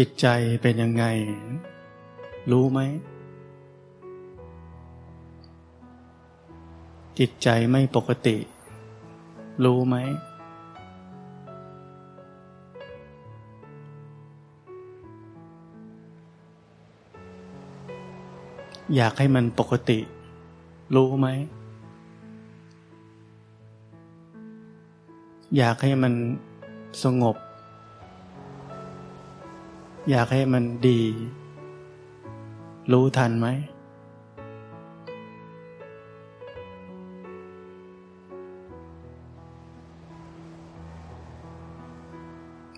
จิตใจเป็นยังไง รู้ไหม จิตใจไม่ปกติ รู้ไหม อยากให้มันปกติ รู้ไหม อยากให้มันสงบ อยากให้มันดี รู้ทันไหม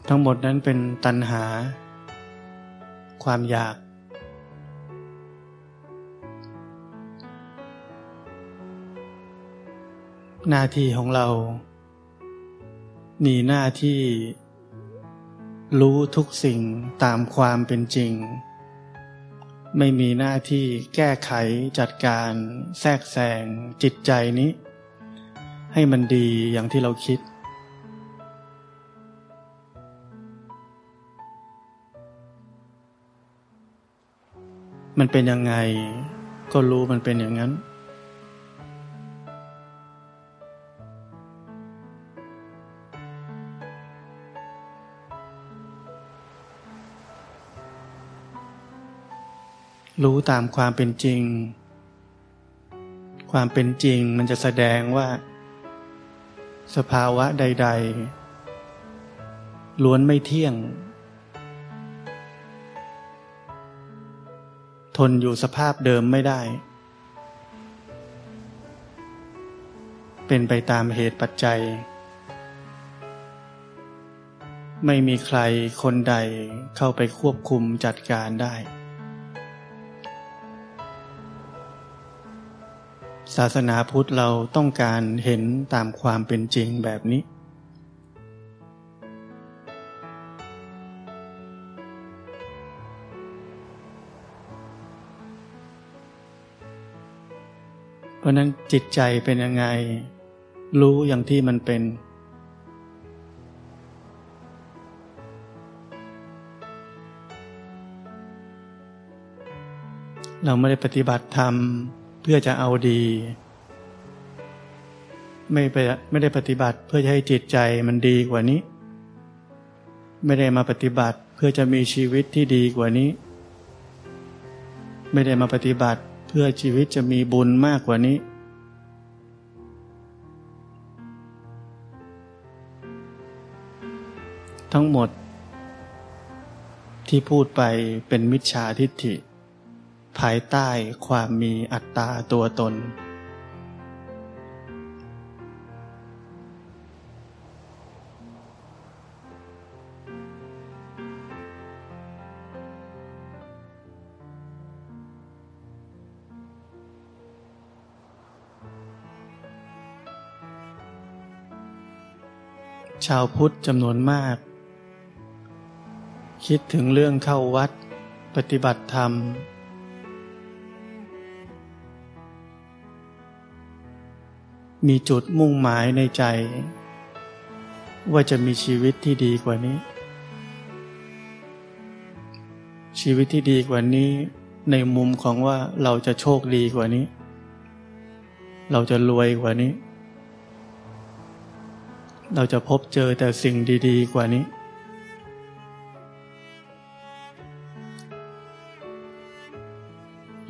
ทั้งหมดนั้นเป็นตัณหา ความอยากหน้าที่ของเรา มีหน้าที่ รู้ทุกสิ่งตามความเป็นจริง ไม่มีหน้าที่แก้ไขจัดการแทรกแซงจิตใจนี้ ให้มันดีอย่างที่เราคิด มันเป็นยังไง ก็รู้มันเป็นอย่างนั้น รู้ตามความเป็นจริง ความเป็นจริงมันจะแสดงว่า สภาวะใด ๆ ล้วนไม่เที่ยง ทนอยู่สภาพเดิมไม่ได้ เป็นไปตามเหตุปัจจัย ไม่มีใครคนใดเข้าไปควบคุมจัดการได้ ศาสนาพุทธเราต้องการเห็นตามความเป็นจริงแบบนี้ เพราะนั้นจิตใจเป็นยังไง รู้อย่างที่มันเป็นเราไม่ได้ปฏิบัติธรรม เพื่อจะเอาดี ไม่ไปไม่ได้ปฏิบัติเพื่อจะให้จิตใจมันดีกว่านี้ ไม่ได้มาปฏิบัติเพื่อจะมีชีวิตที่ดีกว่านี้ ไม่ได้มาปฏิบัติเพื่อชีวิตจะมีบุญมากกว่านี้ทั้งหมดที่พูดไปเป็นมิจฉาทิฏฐิ ภายใต้ความมีอัตตาตัวตน ชาวพุทธจำนวนมาก คิดถึงเรื่องเข้าวัด ปฏิบัติธรรม มีจุดมุ่งหมายในใจ ว่าจะมีชีวิตที่ดีกว่านี้ ชีวิตที่ดีกว่านี้ ในมุมของว่าเราจะโชคดีกว่านี้ เราจะรวยกว่านี้ เราจะพบเจอแต่สิ่งดีๆ กว่านี้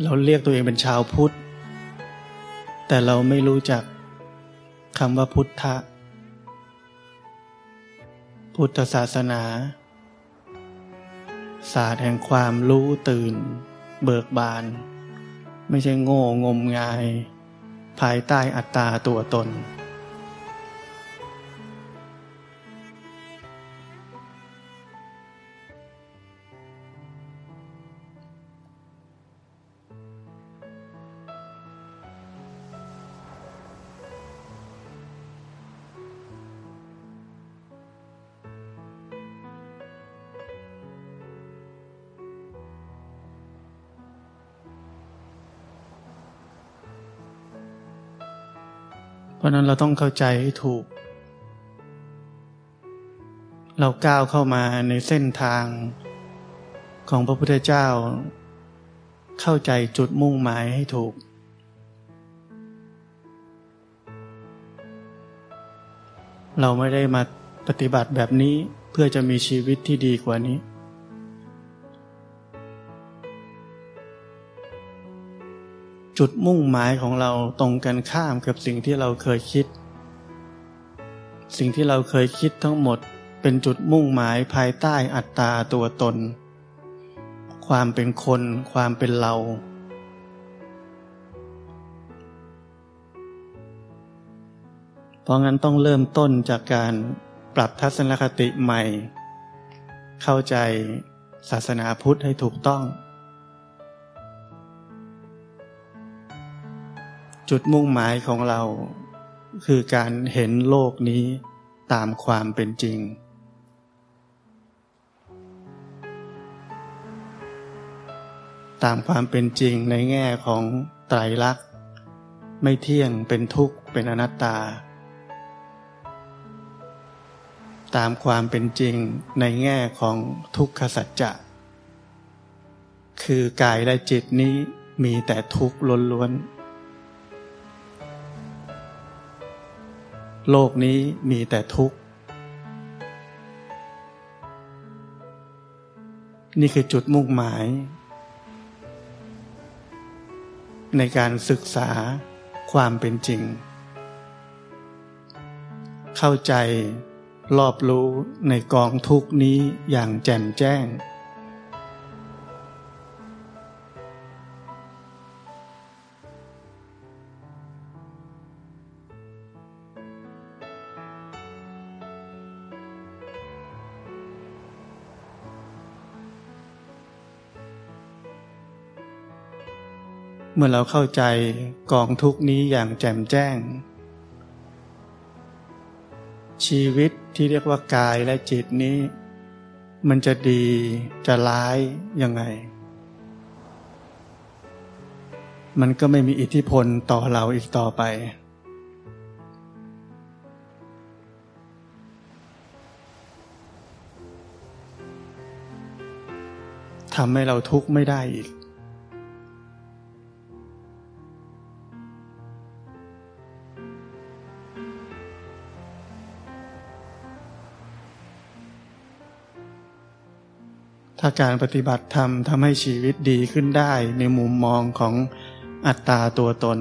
เราเรียกตัวเองเป็นชาวพุทธแต่เราไม่รู้จัก คำว่าพุทธะ พุทธศาสนา ศาสตร์แห่งความรู้ตื่น เบิกบาน ไม่ใช่โง่งมงาย ภายใต้อัตตาตัวตน เพราะนั้นเราต้องเข้าใจให้ถูก เราก้าวเข้ามาในเส้นทางของพระพุทธเจ้า เข้าใจจุดมุ่งหมายให้ถูก เราไม่ได้มาปฏิบัติแบบนี้เพื่อจะมีชีวิตที่ดีกว่านี้ จุดมุ่งหมายของเราตรงกันข้ามกับสิ่งที่เราเคยคิด สิ่งที่เราเคยคิดทั้งหมดเป็นจุดมุ่งหมายภายใต้อัตตาตัวตน ความเป็นคน ความเป็นเรา เพราะงั้นต้องเริ่มต้นจากการปรับทัศนคติใหม่ เข้าใจศาสนาพุทธให้ถูกต้อง จุดมุ่งหมายของเรา คือการเห็นโลกนี้ตามความเป็นจริง ตามความเป็นจริงในแง่ของไตรลักษณ์ ไม่เที่ยงเป็นทุกข์เป็นอนัตตา ตามความเป็นจริงในแง่ของทุกขสัจจะ คือกายและจิตนี้มีแต่ทุกข์ล้วนๆ โลกนี้มีแต่ทุกข์ นี่คือจุดมุ่งหมาย ในการศึกษาความเป็นจริง เข้าใจรอบรู้ในกองทุกนี้อย่างแจ่มแจ้ง เมื่อเราเข้าใจกองทุกนี้อย่างแจ่มแจ้ง ชีวิตที่เรียกว่ากายและจิตนี้ มันจะดีจะร้ายยังไง มันก็ไม่มีอิทธิพลต่อเราอีกต่อไป ทำให้เราทุกข์ไม่ได้อีก ถ้าการปฏิบัติธรรมทำให้ชีวิตดีขึ้นได้ในมุมมองของอัตตาตัวตน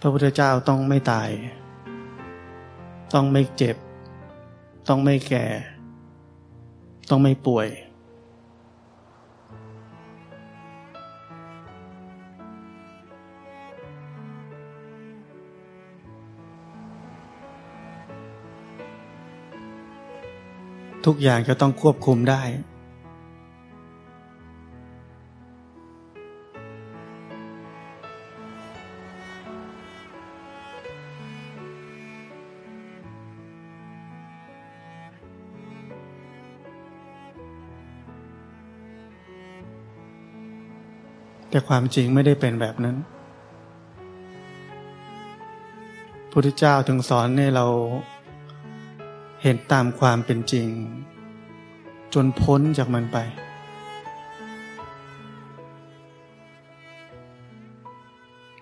พระพุทธเจ้าต้องไม่ตาย ต้องไม่เจ็บ ต้องไม่แก่ ต้องไม่ป่วย ทุกอย่างจะต้องควบคุมได้ แต่ความจริงไม่ได้เป็นแบบนั้นพุทธเจ้าถึงสอนให้เรา เห็นตามความเป็นจริง จนพ้นจากมันไป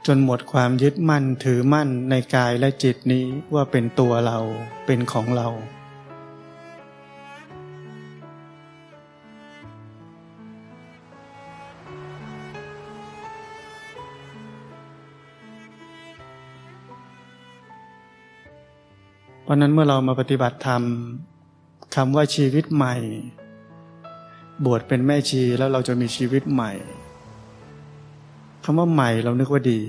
จนหมดความยึดมั่นถือมั่นในกายและจิตนี้ว่าเป็นตัวเราเป็นของเรา ราะนั้นเมื่อเรามาปฏิบัติธรรมคำว่าชีวิตใหม่ บวชเป็นแม่ชีแล้วเราจะมีชีวิตใหม่คำว่าใหม่เรานึกว่าดี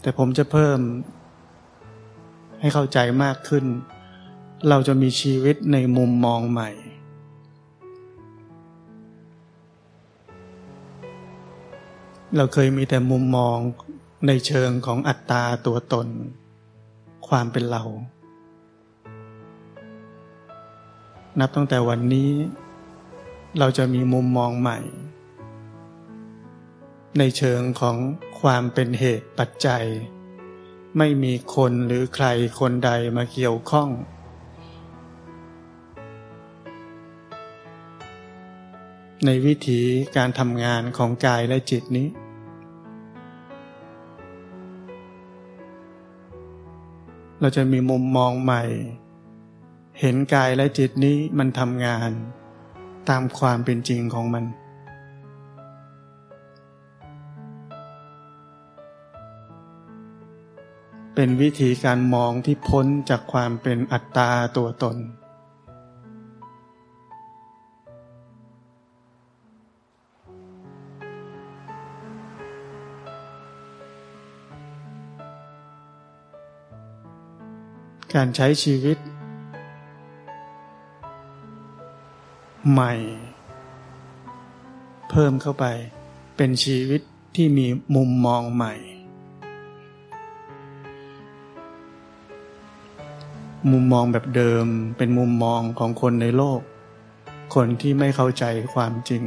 แต่ผมจะเพิ่มให้เข้าใจมากขึ้น เราจะมีชีวิตในมุมมองใหม่ เราเคยมีแต่มุมมองในเชิงของอัตตาตัวตน ความเป็นเรา นับตั้งแต่วันนี้ เราจะมีมุมมองใหม่ ในเชิงของความเป็นเหตุปัจจัย ไม่มีคนหรือใครคนใดมาเกี่ยวข้อง ในวิถีการทำงานของกายและจิตนี้ เราจะมีมุมมองใหม่ เห็นกายและจิตนี้มันทำงาน ตามความเป็นจริงของมัน เป็นวิธีการมองที่พ้นจากความเป็นอัตตาตัวตน การใช้ชีวิต ใหม่ เพิ่มเข้าไปเป็นชีวิตที่มีมุมมองใหม่ มุมมองแบบเดิมเป็นมุมมองของคนในโลก คนที่ไม่เข้าใจความจริง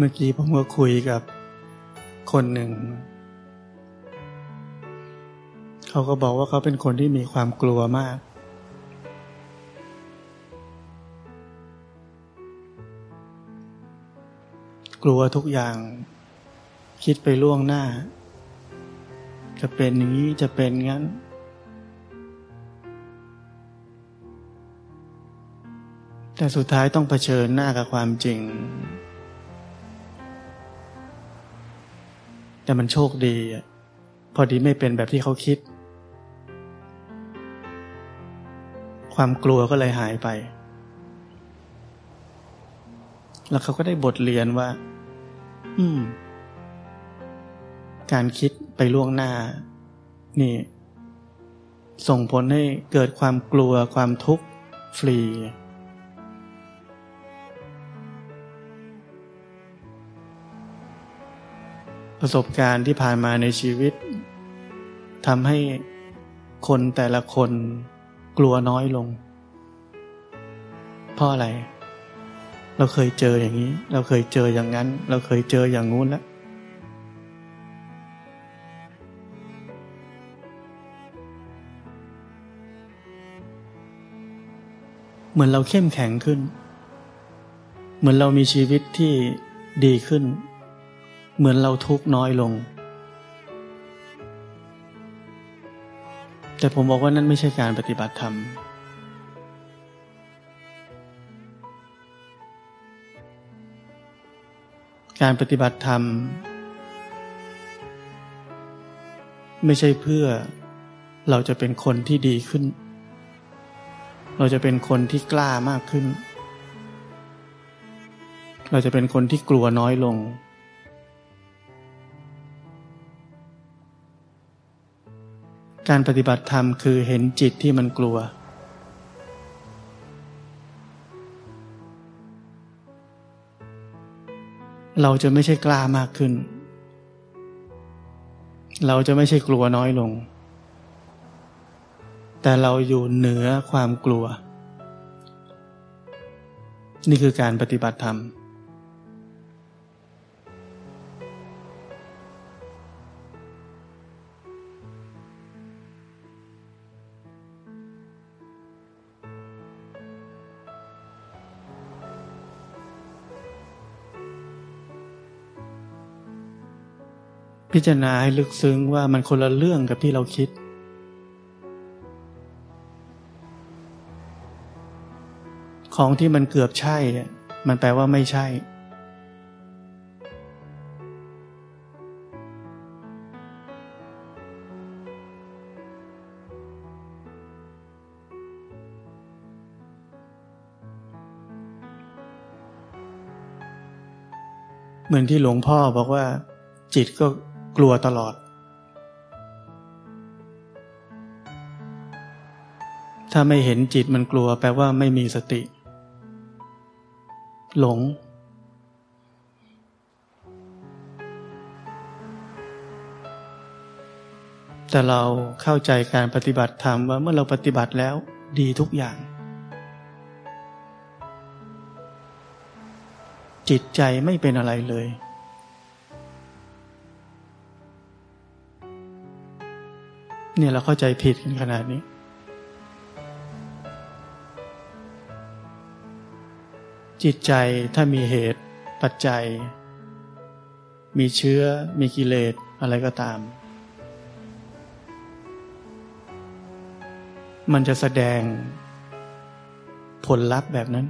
เมื่อกี้ผมก็คุยกับคนหนึ่ง เขาก็บอกว่าเขาเป็นคนที่มีความกลัวมาก กลัวทุกอย่าง คิดไปล่วงหน้า จะเป็นอย่างนี้จะเป็นงั้นแต่สุดท้ายต้องเผชิญหน้ากับความจริง แต่มันโชคดี พอดีไม่เป็นแบบที่เขาคิด ความกลัวก็เลยหายไป แล้วเขาก็ได้บทเรียนว่า อืม การคิดไปล่วงหน้า นี่ ส่งผลให้เกิดความกลัวความทุกข์ฟรี ประสบการณ์ที่ผ่านมาในชีวิตทำให้คนแต่ละคนกลัวน้อยลง เพราะอะไร เราเคยเจออย่างนี้ เราเคยเจออย่างนั้น เราเคยเจออย่างงู้นแล้วเหมือนเราเข้มแข็งขึ้น เหมือนเรามีชีวิตที่ดีขึ้น เหมือนเราทุกน้อยลง แต่ผมบอกว่านั่นไม่ใช่การปฏิบัติธรรม การปฏิบัติธรรม ไม่ใช่เพื่อเราจะเป็นคนที่ดีขึ้น เราจะเป็นคนที่กล้ามากขึ้น เราจะเป็นคนที่กลัวน้อยลง การปฏิบัติธรรมคือเห็นจิตที่มันกลัว เราจะไม่ใช่กล้ามากขึ้น เราจะไม่ใช่กลัวน้อยลง แต่เราอยู่เหนือความกลัว นี่คือการปฏิบัติธรรม พิจารณาให้ลึกซึ้งว่ามันคนละเรื่องกับที่เราคิด ของที่มันเกือบใช่ มันแปลว่าไม่ใช่ เหมือนที่หลวงพ่อบอกว่าจิตก็ กลัวตลอด ถ้าไม่เห็นจิตมันกลัวแปลว่าไม่มีสติ หลง แต่เราเข้าใจการปฏิบัติธรรมว่าเมื่อเราปฏิบัติแล้วดีทุกอย่าง จิตใจไม่เป็นอะไรเลย เนี่ยเราเข้าใจผิดกันขนาดนี้ จิตใจถ้ามีเหตุปัจจัย มีเชื้อมีกิเลสอะไรก็ตาม มันจะแสดงผลลัพธ์แบบนั้น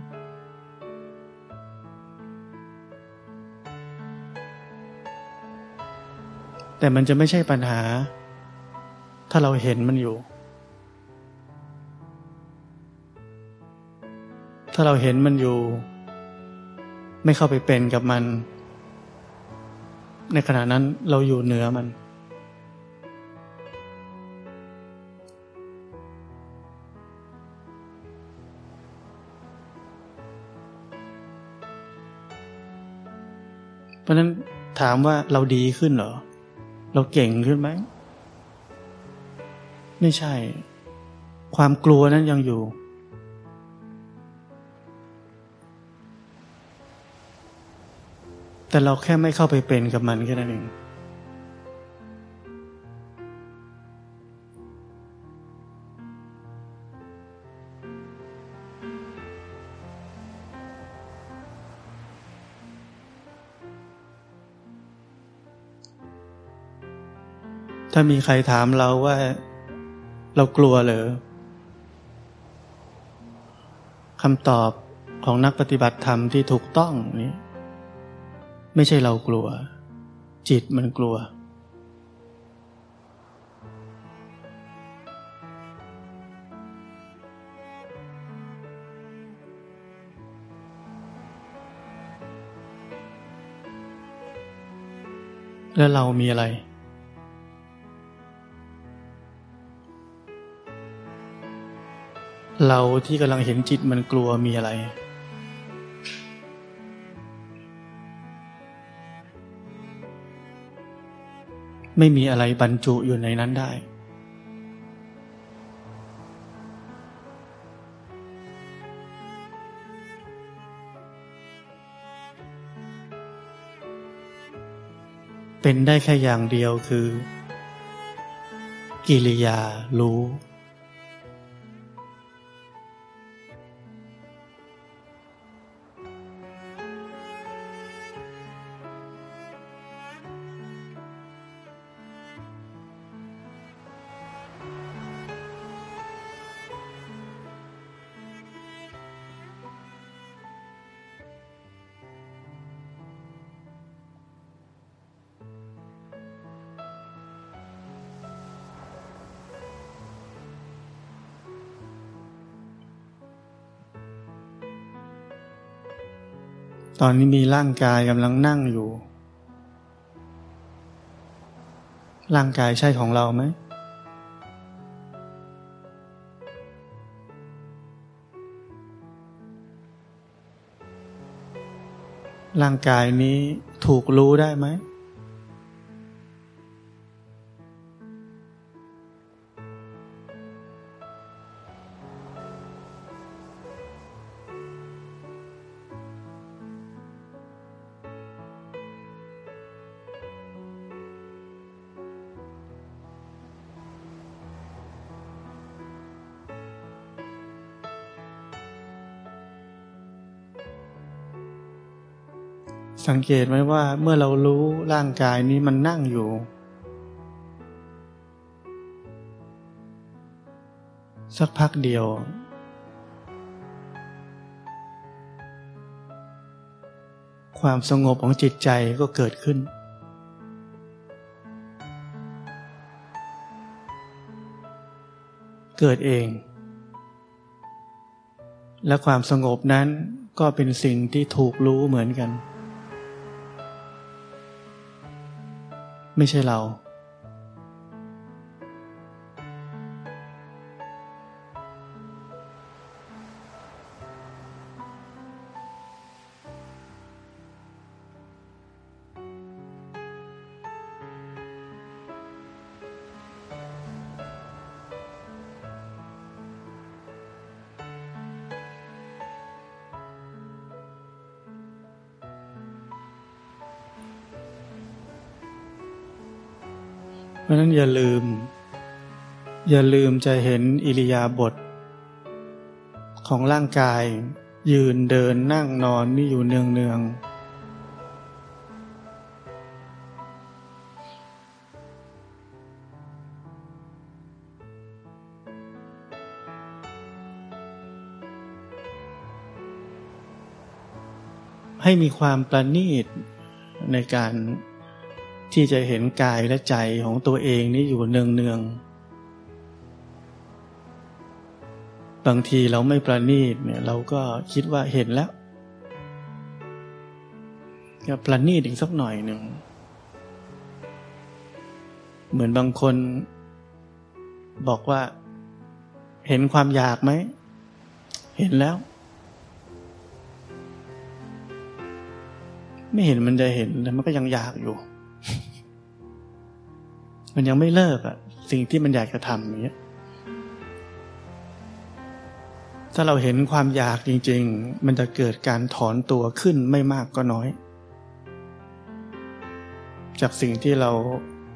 แต่มันจะไม่ใช่ปัญหา ถ้าเราเห็นมันอยู่ ถ้าเราเห็นมันอยู่ ไม่เข้าไปเป็นกับมัน ในขณะนั้นเราอยู่เหนือมัน เพราะนั้นถามว่าเราดีขึ้นเหรอ เราเก่งขึ้นไหม ไม่ใช่ ความกลัวนั้นยังอยู่ แต่เราแค่ไม่เข้าไปเป็นกับมันแค่นั้นเองถ้ามีใครถามเราว่า เรากลัวเหรอคำตอบของนักปฏิบัติธรรมที่ถูกต้องนี้ไม่ใช่เรากลัว จิตมันกลัว แล้วเรามีอะไร เราที่กำลังเห็นจิตมันกลัวมีอะไร ไม่มีอะไรบรรจุอยู่ในนั้นได้ เป็นได้แค่อย่างเดียวคือ กิริยารู้ ตอนนี้มีร่างกายกำลังนั่งอยู่ ร่างกายใช่ของเราไหม ร่างกายนี้ถูกรู้ได้ไหม สังเกตไหมว่าเมื่อเรารู้ร่างกายนี้มันนั่งอยู่ สักพักเดียว ความสงบของจิตใจก็เกิดขึ้น เกิดเอง และความสงบนั้นก็เป็นสิ่งที่ถูกรู้เหมือนกัน ไม่ใช่เรา ราะนั้นอย่าลืม อย่าลืมจะเห็นอิริยาบถของร่างกาย ยืนเดินนั่งนอนนี่อยู่เนืองเนืองให้มีความประณีตในการ ที่จะเห็นกายและใจของตัวเองนี่อยู่เนืองเนืองบางทีเราไม่ประณีตเนี่ยเราก็คิดว่าเห็นแล้วก็ประณีตอีกสักหน่อยหนึ่ง เหมือนบางคน บอกว่า เห็นความอยากไหม เห็นแล้ว ไม่เห็นมันจะเห็นแต่มันก็ยังอยากอยู่ มันยังไม่เลิกอะสิ่งที่มันอยากจะทำอย่างเงี้ยถ้าเราเห็นความอยากจริง ๆ มันจะเกิดการถอนตัวขึ้นไม่มากก็น้อย จากสิ่งที่เรา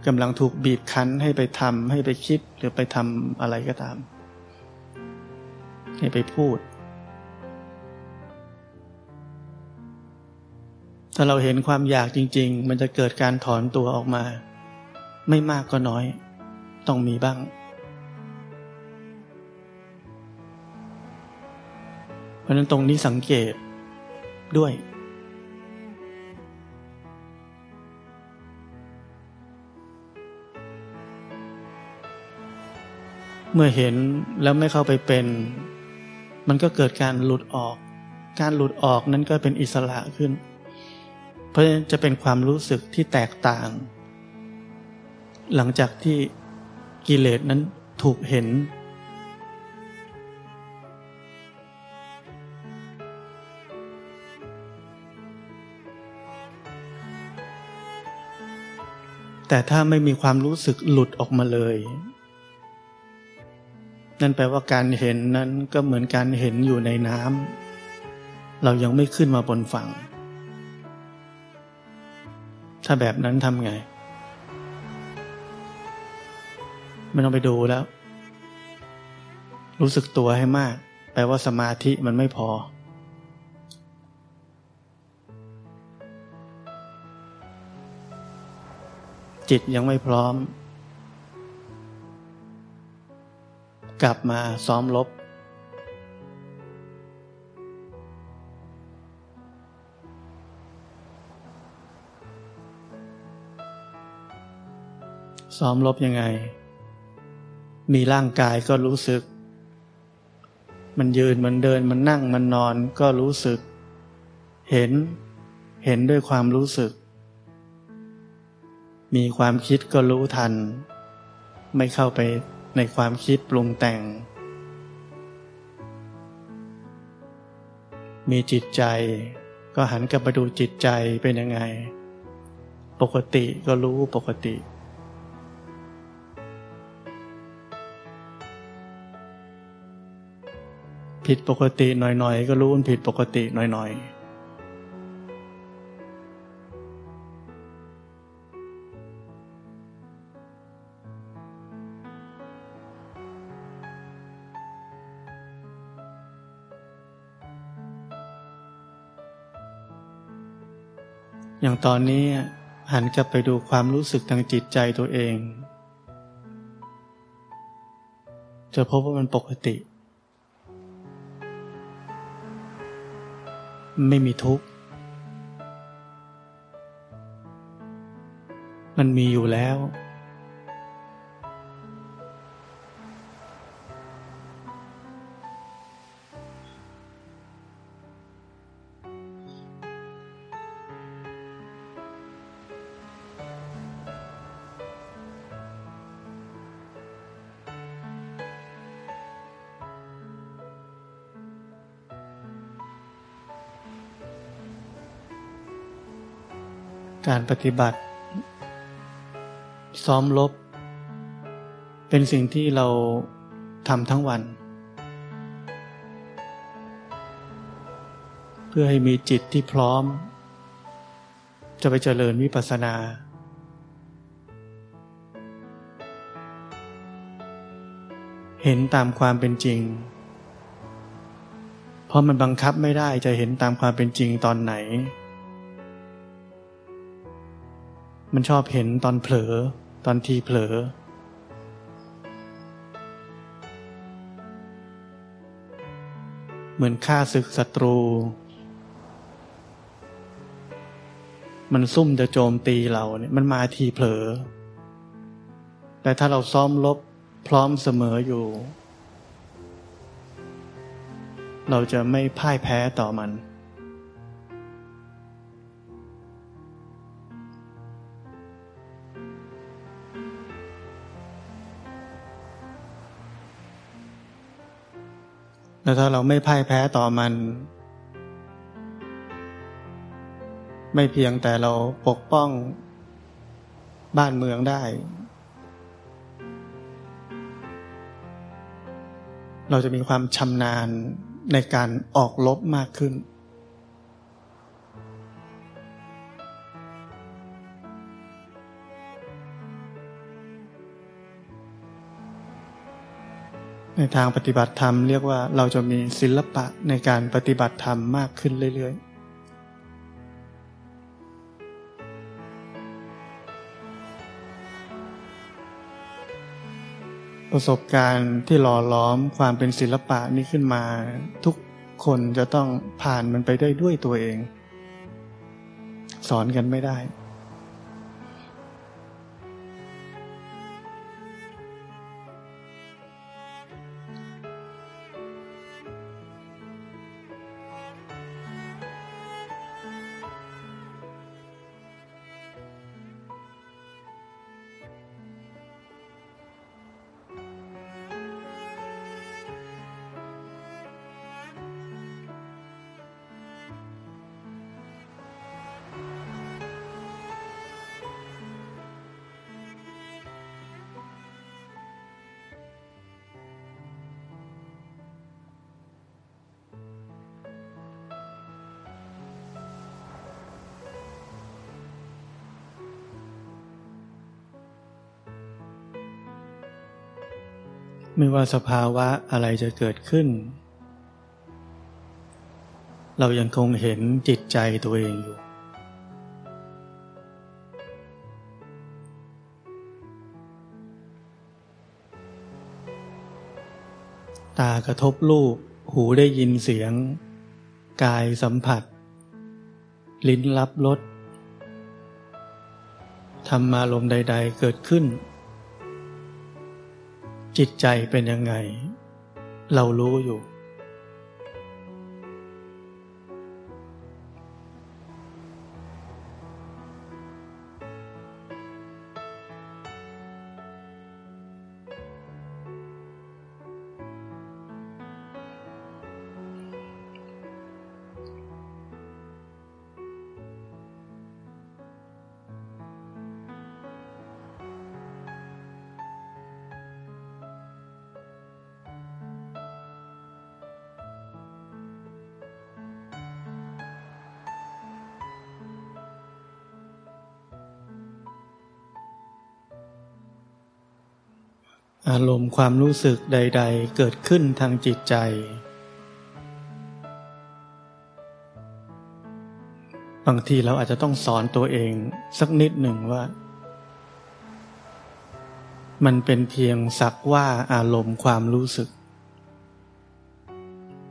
กำลังถูกบีบคั้นให้ไปทำให้ไปคิดหรือไปทำอะไรก็ตาม ให้ไปพูด ถ้าเราเห็นความอยากจริง ๆ มันจะเกิดการถอนตัวออกมา ไม่มากก็น้อย ต้องมีบ้าง เพราะนั้นตรงนี้สังเกตด้วย เมื่อเห็นแล้วไม่เข้าไปเป็น มันก็เกิดการหลุดออก การหลุดออกนั้นก็เป็นอิสระขึ้น เพราะฉะนั้นจะเป็นความรู้สึกที่แตกต่าง หลังจากที่กิเลสนั้นถูกเห็น แต่ถ้าไม่มีความรู้สึกหลุดออกมาเลย นั่นแปลว่าการเห็นนั้นก็เหมือนการเห็นอยู่ในน้ำเรายังไม่ขึ้นมาบนฝั่ง ถ้าแบบนั้นทำไง ไม่ต้องไปดูแล้ว รู้สึกตัวให้มาก แปลว่าสมาธิมันไม่พอ จิตยังไม่พร้อม กลับมาซ้อมลบ ซ้อมลบยังไง มีร่างกายก็รู้สึก มันยืนมันเดินมันนั่งมันนอนก็รู้สึก เห็น เห็นด้วยความรู้สึก มีความคิดก็รู้ทัน ไม่เข้าไปในความคิดปรุงแต่ง มีจิตใจก็หันกลับมาดูจิตใจเป็นยังไง ปกติก็รู้ปกติ ผิดปกติหน่อยๆ ก็รู้มันผิดปกติหน่อยๆอย่างตอนนี้หันกลับไปดูความรู้สึกทางจิตใจตัวเอง จะพบว่ามันปกติ ไม่มีทุกข์ มันมีอยู่แล้ว การปฏิบัติ ซ้อมลบ เป็นสิ่งที่เราทำทั้งวัน เพื่อให้มีจิตที่พร้อม จะไปเจริญวิปัสสนา เห็นตามความเป็นจริง เพราะมันบังคับไม่ได้จะเห็นตามความเป็นจริงตอนไหน มันชอบเห็นตอนเผลอ ตอนทีเผลอ เหมือนฆ่าศึกศัตรู มันซุ่มจะโจมตีเราเนี่ยมันมาทีเผลอ แต่ถ้าเราซ้อมลบพร้อมเสมออยู่ เราจะไม่พ่ายแพ้ต่อมัน แล้วถ้าเราไม่พ่ายแพ้ต่อมัน ไม่เพียงแต่เราปกป้องบ้านเมืองได้ เราจะมีความชำนาญในการออกลบมากขึ้น ในทางปฏิบัติธรรมเรียกว่าเราจะมีศิลปะในการปฏิบัติธรรมมากขึ้นเรื่อยๆประสบการณ์ที่หล่อล้อมความเป็นศิลปะนี้ขึ้นมา ทุกคนจะต้องผ่านมันไปได้ด้วยตัวเอง สอนกันไม่ได้ ว่าสภาวะอะไรจะเกิดขึ้น เรายังคงเห็นจิตใจตัวเองอยู่ ตากระทบรูป หูได้ยินเสียง กายสัมผัส ลิ้นรับรสธรรมารมใด ๆ เกิดขึ้น จิตใจเป็นยังไง เรารู้อยู่ ความรู้สึกใด ๆ เกิดขึ้นทางจิตใจ บางทีเราอาจจะต้องสอนตัวเองสักนิดหนึ่งว่า มันเป็นเพียงสักว่าอารมณ์ความรู้สึก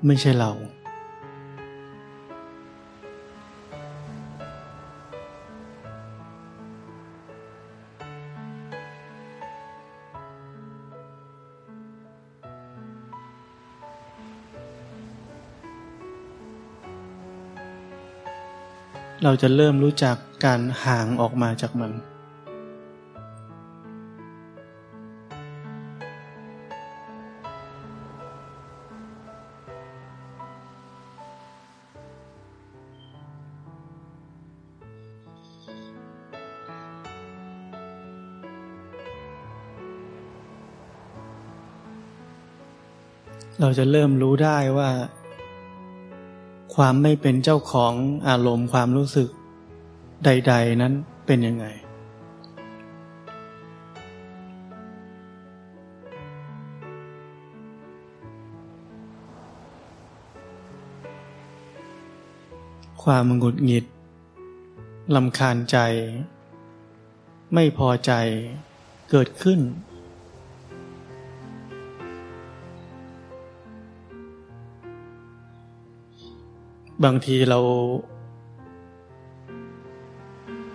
ไม่ใช่เรา เราจะเริ่มรู้จักการห่างออกมาจากมัน เราจะเริ่มรู้ได้ว่า ความไม่เป็นเจ้าของอารมณ์ความรู้สึก ใด ๆ นั้นเป็นยังไง ความหงุดหงิดลำคาญใจ ไม่พอใจเกิดขึ้น บางทีเรา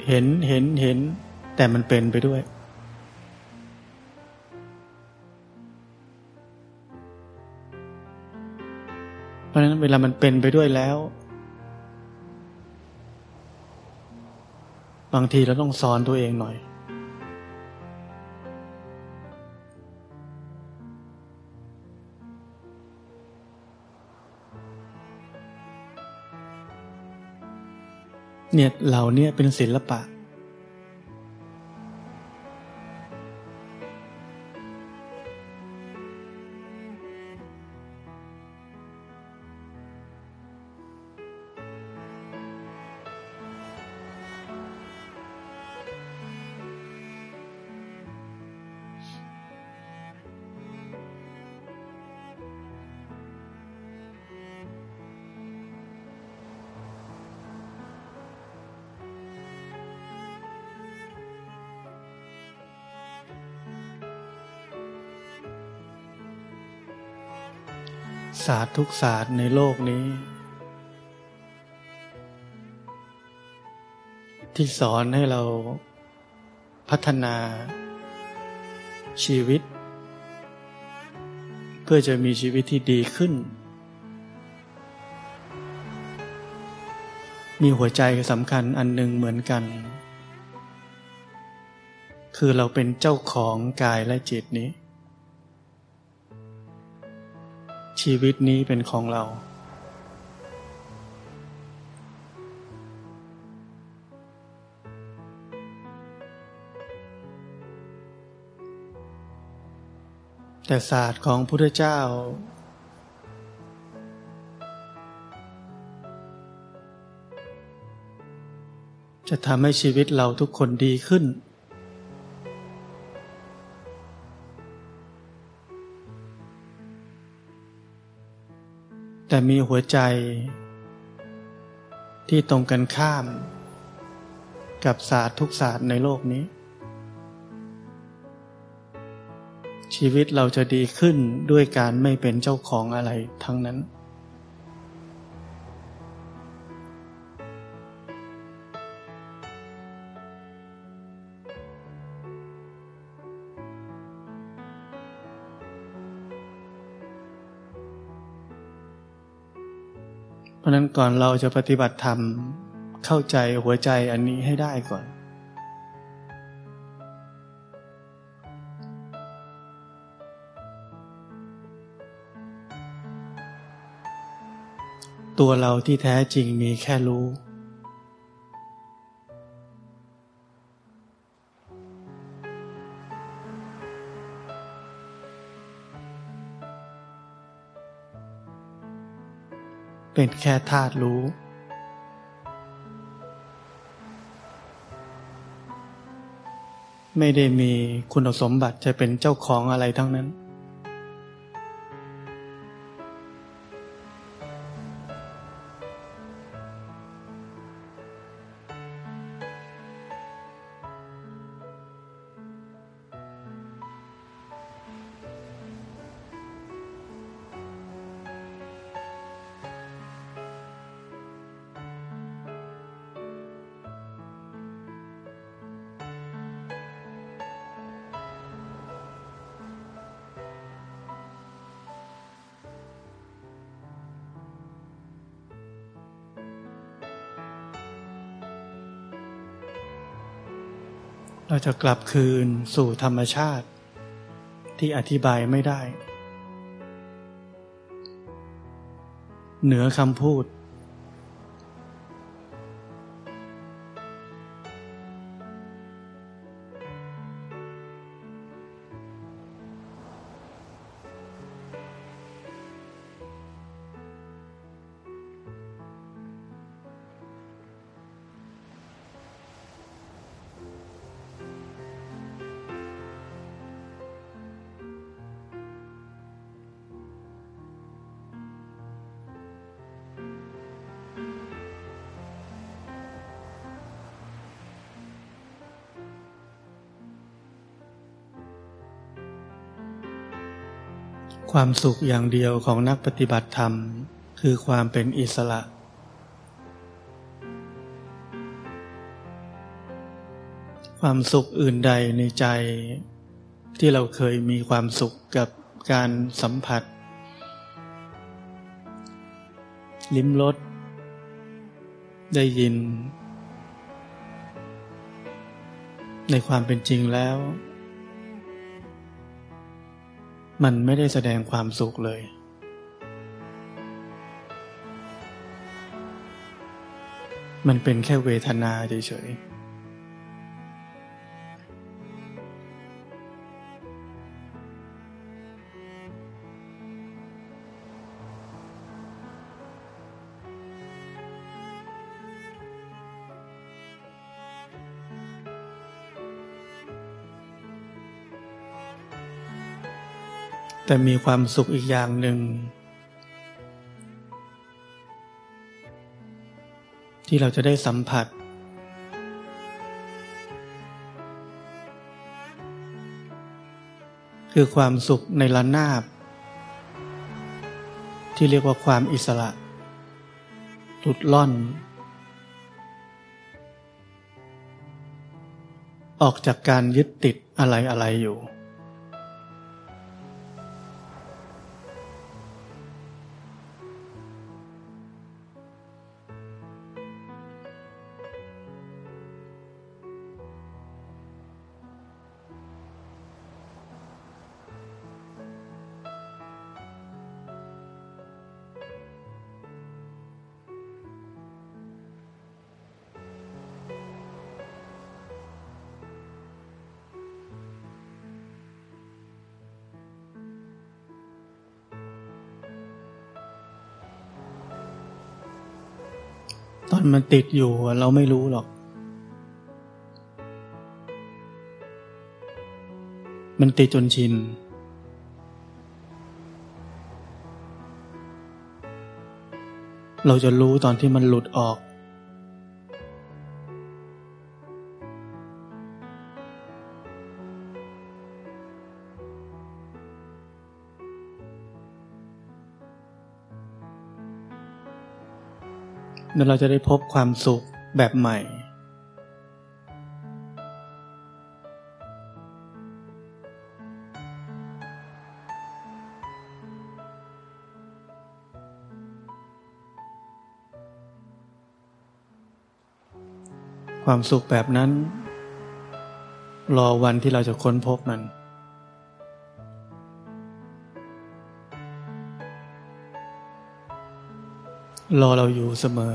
เห็นเห็นเห็น แต่มันเป็นไปด้วย เพราะฉะนั้นเวลามันเป็นไปด้วยแล้ว บางทีเราต้องสอนตัวเองหน่อย เนี่ยเหล่านี้เป็นศิลปะ ศาสตร์ทุกศาสตร์ในโลกนี้ ที่สอนให้เราพัฒนาชีวิต เพื่อจะมีชีวิตที่ดีขึ้น มีหัวใจสำคัญอันหนึ่งเหมือนกัน คือเราเป็นเจ้าของกายและจิตนี้ ชีวิตนี้เป็นของเรา แต่ศาสตร์ของพุทธเจ้า จะทำให้ชีวิตเราทุกคนดีขึ้น แต่มีหัวใจ ที่ตรงกันข้าม กับศาสตร์ทุกศาสตร์ในโลกนี้ ชีวิตเราจะดีขึ้นด้วยการไม่เป็นเจ้าของอะไรทั้งนั้น ราะนั้นก่อนเราจะปฏิบัติธรรมเข้าใจหัวใจอันนี้ให้ได้ก่อน ตัวเราที่แท้จริงมีแค่รู้ เป็นแค่ธาตุรู้ ไม่ได้มีคุณสมบัติจะเป็นเจ้าของอะไรทั้งนั้น เราจะกลับคืนสู่ธรรมชาติ ที่อธิบายไม่ได้ เหนือคำพูด ความสุขอย่างเดียวของนักปฏิบัติธรรม คือความเป็นอิสระ ความสุขอื่นใดในใจ ที่เราเคยมีความสุขกับการสัมผัส ลิ้มรสได้ยิน ในความเป็นจริงแล้ว มันไม่ได้แสดงความสุขเลย มันเป็นแค่เวทนาเฉยๆ แต่มีความสุขอีกอย่างหนึ่ง ที่เราจะได้สัมผัส คือความสุขในละนาบ ที่เรียกว่าความอิสระหลุดล่อน ออกจากการยึดติดอะไรอะไรอยู่ มันติดอยู่เราไม่รู้หรอก มันติดจนชิน เราจะรู้ตอนที่มันหลุดออก แล้วเราจะได้พบความสุขแบบใหม่ ความสุขแบบนั้น รอวันที่เราจะค้นพบมัน รอเราอยู่เสมอ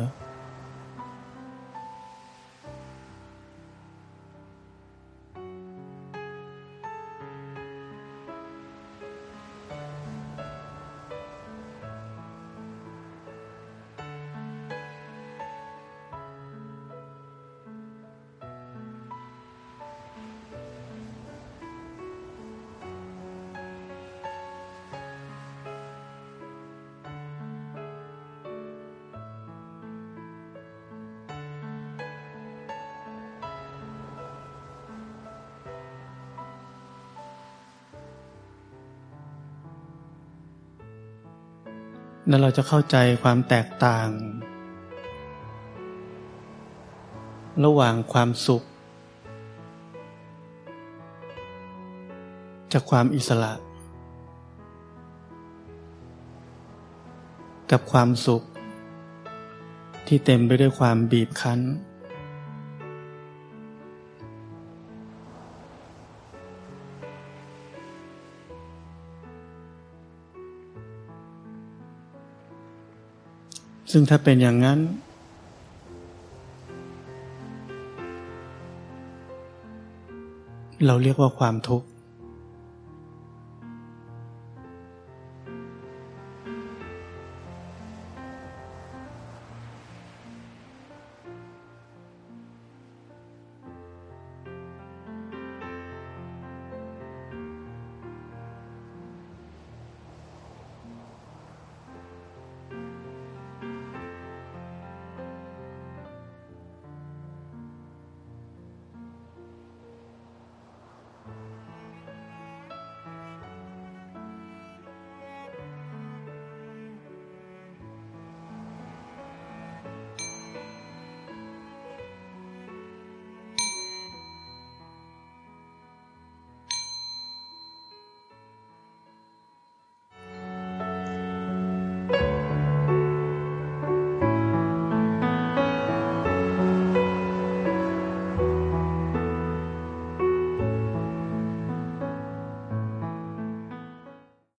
เราจะเข้าใจความแตกต่าง ระหว่างความสุข จากความอิสระ กับความสุข ที่เต็มไปด้วยความบีบคั้น ซึ่งถ้าเป็นอย่างนั้น เราเรียกว่าความทุกข์